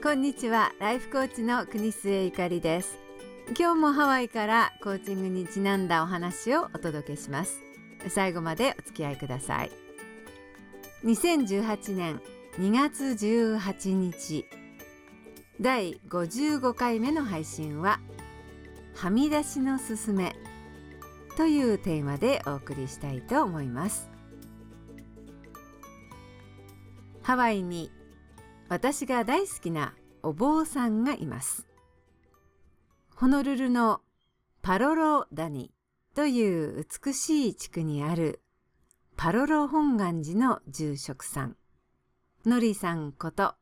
こんにちは。ライフコーチの国末ゆかりです。今日もハワイからコーチングにちなんだお話をお届けします。最後までお付き合いください。2018年2月18日第55回目の配信ははみ出しのすすめというテーマでお送りしたいと思います。ハワイに私が大好きなお坊さんがいます。ホノルルのパロロ谷という美しい地区にあるパロロ本願寺の住職さん。のりさんこと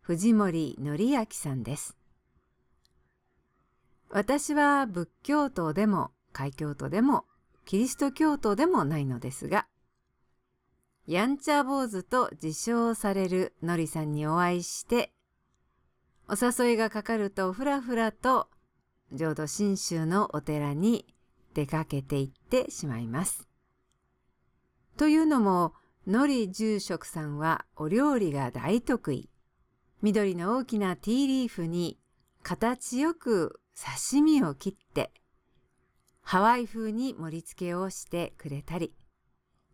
藤森則明さんです。私は仏教徒でも開教徒でもキリスト教徒でもないのですがやんちゃ坊主と自称されるのりさんにお会いしてお誘いがかかるとふらふらと浄土真宗のお寺に出かけていってしまいます。というのも、のり住職さんはお料理が大得意。緑の大きなティーリーフに形よく刺身を切って、ハワイ風に盛り付けをしてくれたり、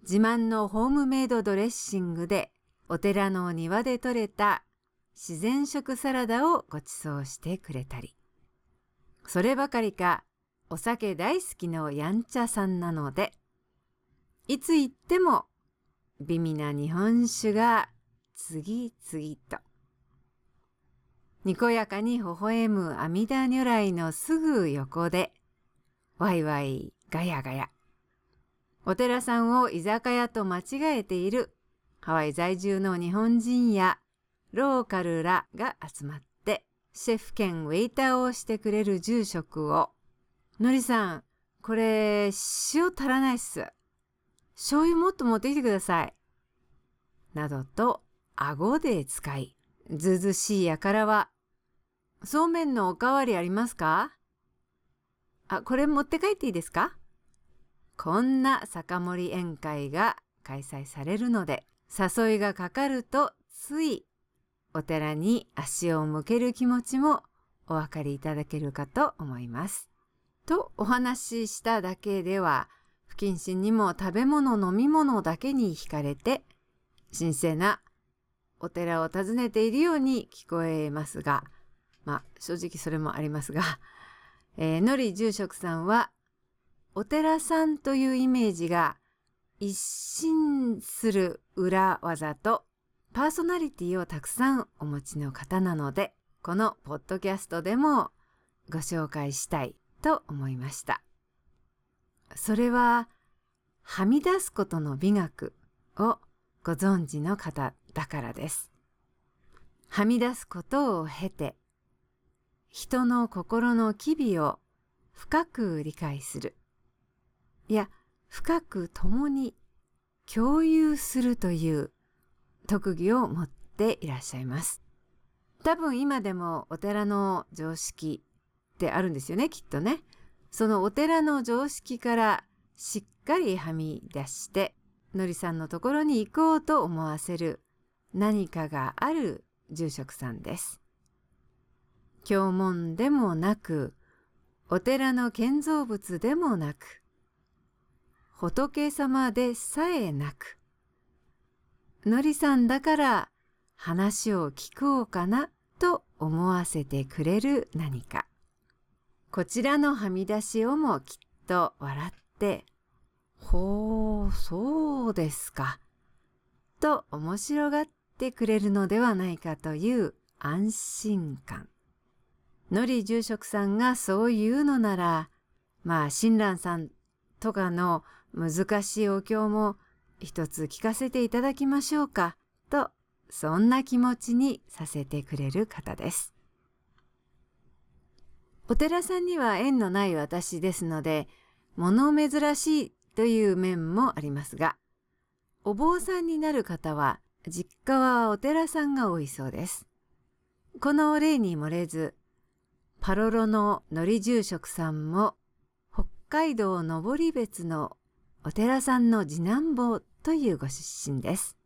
自慢のホームメイドドレッシングでお寺の庭で採れた自然食サラダをご馳走してくれたり、そればかりかお酒大好きのやんちゃさんなので、いつ行っても美味な日本酒が次々と。にこやかに微笑む阿弥陀如来のすぐ横で、ワイワイガヤガヤ。お寺さんを居酒屋と間違えているハワイ在住の日本人やローカルらが集まって、シェフ兼ウェイターをしてくれる住職を、のりさん、これ、塩足らないっす。醤油もっと持ってきてください。などと、顎で使い、ずずしいやからは、そうめんのおかわりありますか？あ、これ持って帰っていいですか？こんな酒盛り宴会が開催されるので、誘いがかかるとついお寺に足を向ける気持ちもお分かりいただけるかと思います。とお話ししただけでは、不謹慎にも食べ物飲み物だけに惹かれて、神聖なお寺を訪ねているように聞こえますが、まあ正直それもありますが、えー、のり住職さんは、お寺さんというイメージが一新する裏技とパーソナリティをたくさんお持ちの方なので、このポッドキャストでもご紹介したいと思いました。それは、はみ出すことの美学をご存知の方だからです。はみ出すことを経て、人の心の機微を深く理解する。いや、深く共に共有するという特技を持っていらっしゃいます。多分今でもお寺の常識ってあるんですよね、きっとね。そのお寺の常識からしっかりはみ出して、のりさんのところに行こうと思わせる何かがある住職さんです。経文でもなく、お寺の建造物でもなく、仏様でさえなく、のりさんだから話を聞こうかなと思わせてくれる何か。こちらのはみ出しをもきっと笑って、ほう、そうですか。と面白がってくれるのではないかという安心感。のり住職さんがそう言うのなら、まあ、親鸞さんとかの難しいお経も一つ聞かせていただきましょうか、と、そんな気持ちにさせてくれる方です。お寺さんには縁のない私ですので、物珍しいという面もありますが、お坊さんになる方は、実家はお寺さんが多いそうです。この例に漏れず、パロロののり住職さんも、北海道登別のお寺さんの次男坊というご出身です。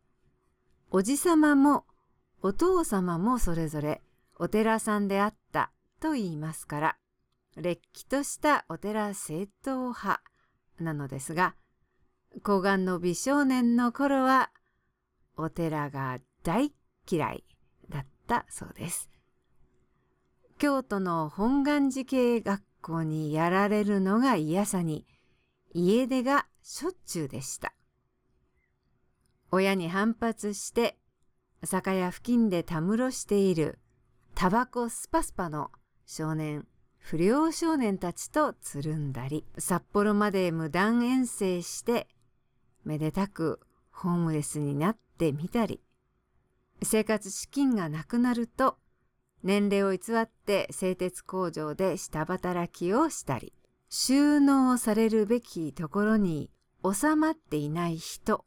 おじさまもお父様もそれぞれお寺さんであったと言いますから、れっきとしたお寺正統派なのですが、高顔の美少年の頃は、お寺が大嫌いだったそうです。京都の本願寺系学校にやられるのが嫌さに、家出がしょっちゅうでした。親に反発して、酒屋付近でたむろしているタバコスパスパの少年、不良少年たちとつるんだり、札幌まで無断遠征して、めでたくホームレスになってみたり、生活資金がなくなると、年齢を偽って製鉄工場で下働きをしたり、収納されるべきところに収まっていない人、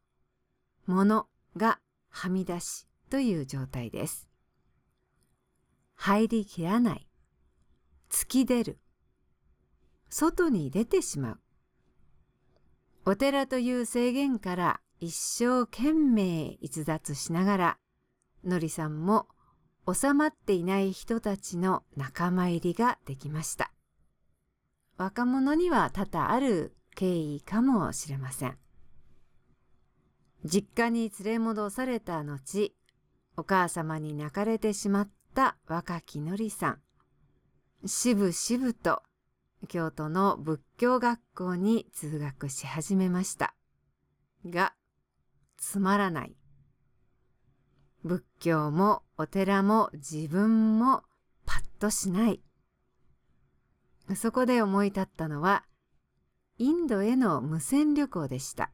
物がはみ出しという状態です。入りきらない。突き出る。外に出てしまう。お寺という制限から一生懸命逸脱しながら、のりさんも収まっていない人たちの仲間入りができました。若者には多々ある経緯かもしれません。実家に連れ戻された後、お母様に泣かれてしまった若きのりさん。しぶしぶと京都の仏教学校に通学し始めました。が、つまらない。仏教もお寺も自分もパッとしない。そこで思い立ったのは、インドへの無線旅行でした。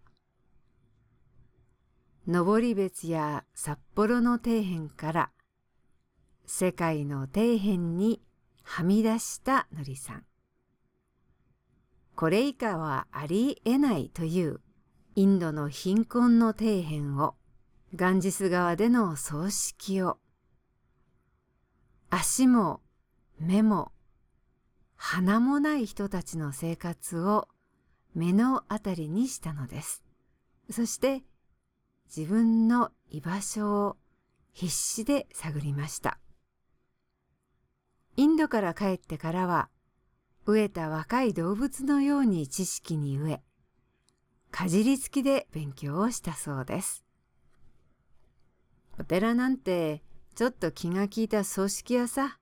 登別や札幌の底辺から世界の底辺にはみ出したのりさん。これ以下はありえないというインドの貧困の底辺をガンジス川での葬式を足も目も鼻もない人たちの生活を目の当たりにしたのです。そして自分の居場所を必死で探りました。インドから帰ってからは、飢えた若い動物のように知識に飢え、かじりつきで勉強をしたそうです。お寺なんてちょっと気が利いた葬式屋さ、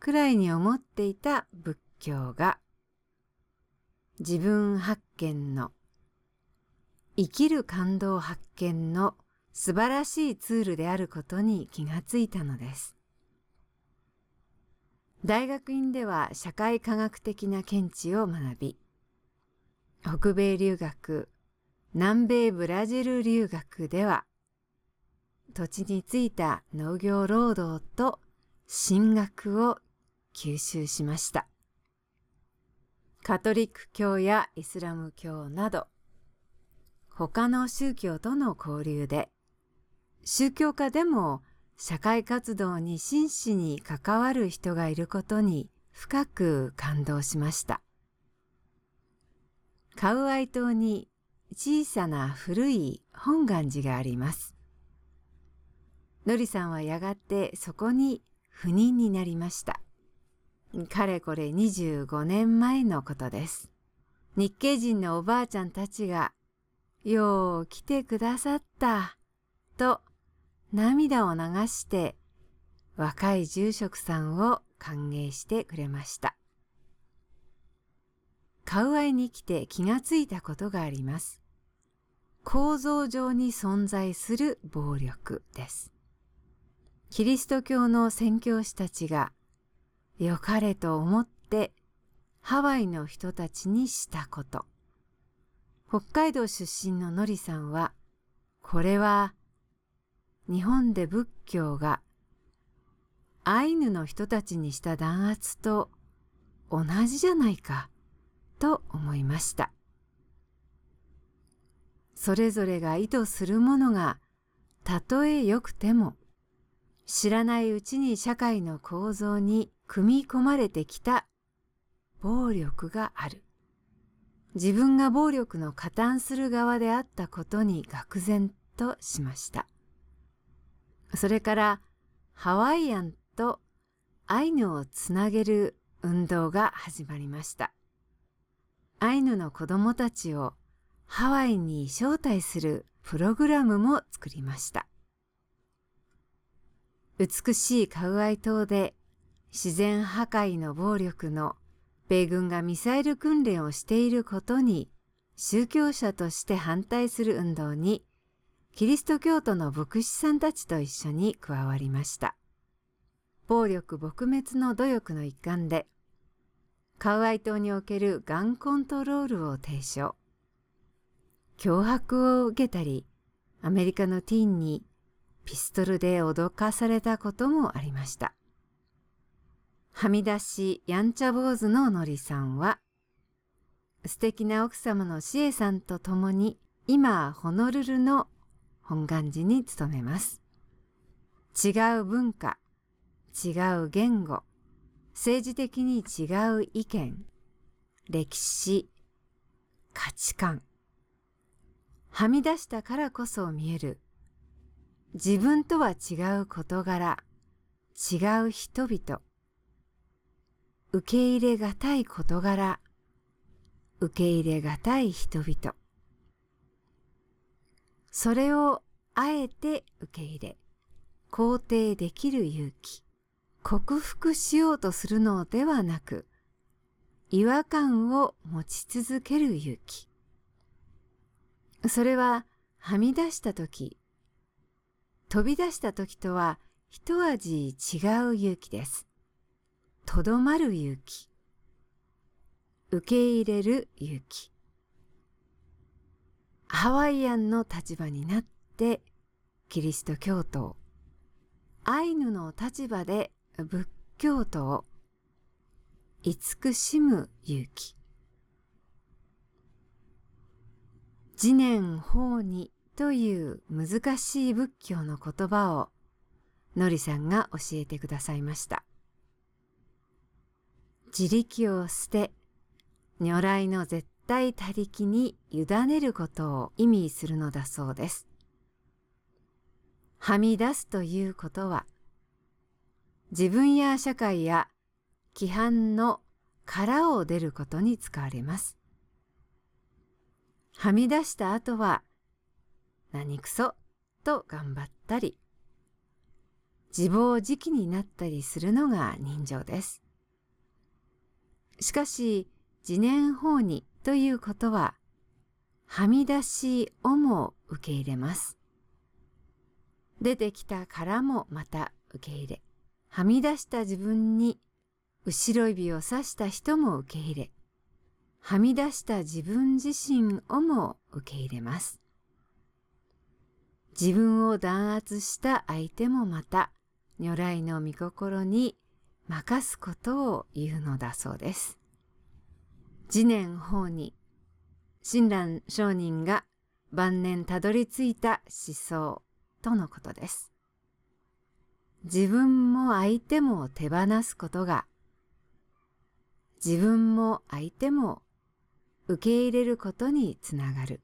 くらいに思っていた仏教が、自分発見の生きる感動発見の素晴らしいツールであることに気がついたのです。大学院では社会科学的な見地を学び、北米留学、南米ブラジル留学では、土地についた農業労働と進学を吸収しました。カトリック教やイスラム教など、他の宗教との交流で、宗教家でも社会活動に真摯に関わる人がいることに深く感動しました。カウアイ島に小さな古い本願寺があります。のりさんはやがてそこに赴任になりました。かれこれ25年前のことです。日系人のおばあちゃんたちがよう来てくださった、と涙を流して若い住職さんを歓迎してくれました。カウアイに来て気がついたことがあります。構造上に存在する暴力です。キリスト教の宣教師たちが良かれと思ってハワイの人たちにしたこと。北海道出身ののりさんは、これは日本で仏教がアイヌの人たちにした弾圧と同じじゃないかと思いました。それぞれが意図するものがたとえ良くても知らないうちに社会の構造に組み込まれてきた暴力がある。自分が暴力の加担する側であったことに愕然としました。それからハワイアンとアイヌをつなげる運動が始まりました。アイヌの子供たちをハワイに招待するプログラムも作りました。美しいカウアイ島で自然破壊の暴力の米軍がミサイル訓練をしていることに宗教者として反対する運動にキリスト教徒の牧師さんたちと一緒に加わりました。暴力撲滅の努力の一環でカウアイ島におけるガンコントロールを提唱。脅迫を受けたり、アメリカのティーンにピストルで脅かされたこともありました。はみ出しやんちゃ坊主ののりさんは、素敵な奥様のしえさんと共に今ホノルルの本願寺に勤めます。違う文化、違う言語、政治的に違う意見、歴史、価値観、はみ出したからこそ見える。自分とは違う事柄、違う人々、受け入れがたい事柄、受け入れがたい人々。それをあえて受け入れ、肯定できる勇気、克服しようとするのではなく、違和感を持ち続ける勇気。それははみ出したとき、飛び出した時とは一味違う勇気です。とどまる勇気。受け入れる勇気。ハワイアンの立場になってキリスト教徒アイヌの立場で仏教徒を慈しむ勇気。次年法にという難しい仏教の言葉をのりさんが教えてくださいました。自力を捨て、如来の絶対他力に委ねることを意味するのだそうです。はみ出すということは、自分や社会や規範の殻を出ることに使われます。はみ出した後は何くそと頑張ったり、自暴自棄になったりするのが人情です。しかし、自念法にということは、はみ出しをも受け入れます。出てきたからもまた受け入れ、はみ出した自分に後ろ指を刺した人も受け入れ、はみ出した自分自身をも受け入れます。自分を弾圧した相手もまた如来の御心に任すことを言うのだそうです。次年法に親鸞上人が晩年たどり着いた思想とのことです。自分も相手も手放すことが自分も相手も受け入れることにつながる。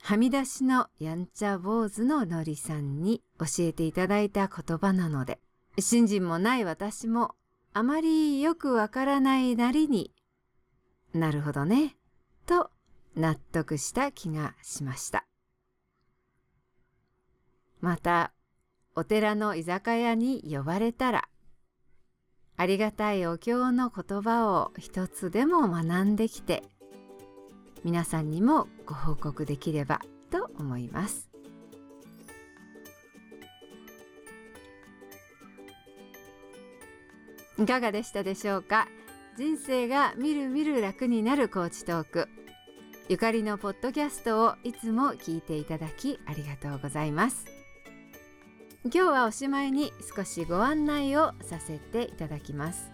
はみ出しのやんちゃ坊主ののりさんに教えていただいた言葉なので、信心もない私もあまりよくわからないなりになるほどね、と納得した気がしました。また、お寺の居酒屋に呼ばれたら、ありがたいお経の言葉を一つでも学んできて、皆さんにもご報告できればと思います。いかがでしたでしょうか？人生がみるみる楽になるコーチトーク。ゆかりのポッドキャストをいつも聞いていただきありがとうございます。今日はおしまいに少しご案内をさせていただきます。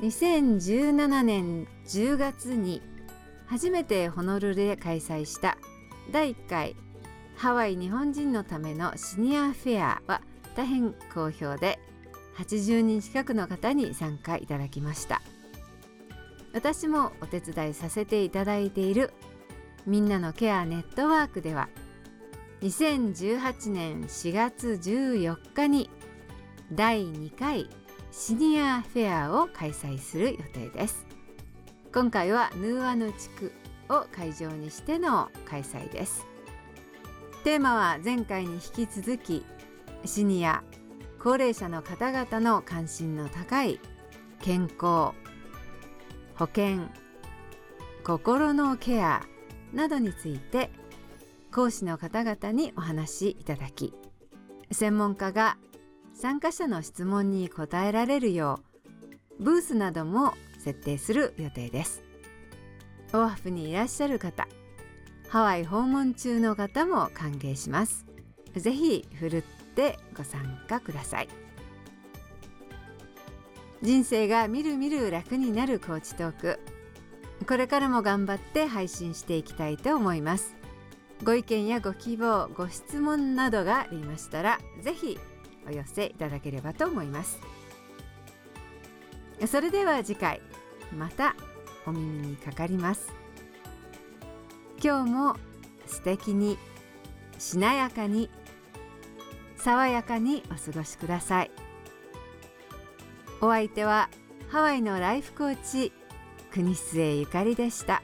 2017年10月に初めてホノルルで開催した第1回ハワイ日本人のためのシニアフェアは大変好評で80人近くの方に参加いただきました。私もお手伝いさせていただいているみんなのケアネットワークでは2018年4月14日に第2回シニアフェアを開催する予定です。今回はヌーアヌ地区を会場にしての開催です。テーマは前回に引き続きシニア高齢者の方々の関心の高い健康保険心のケアなどについて講師の方々にお話しいただき専門家が参加者の質問に答えられるようブースなども設定する予定です。オアフにいらっしゃる方ハワイ訪問中の方も歓迎します。ぜひふるってご参加ください。人生がみるみる楽になるコーチトーク。これからも頑張って配信していきたいと思います。ご意見やご希望ご質問などがありましたらぜひお寄せいただければと思います。それでは次回またお耳にかかります。今日も素敵にしなやかに爽やかにお過ごしくださいお相手はハワイのライフコーチ国末ゆかりでした。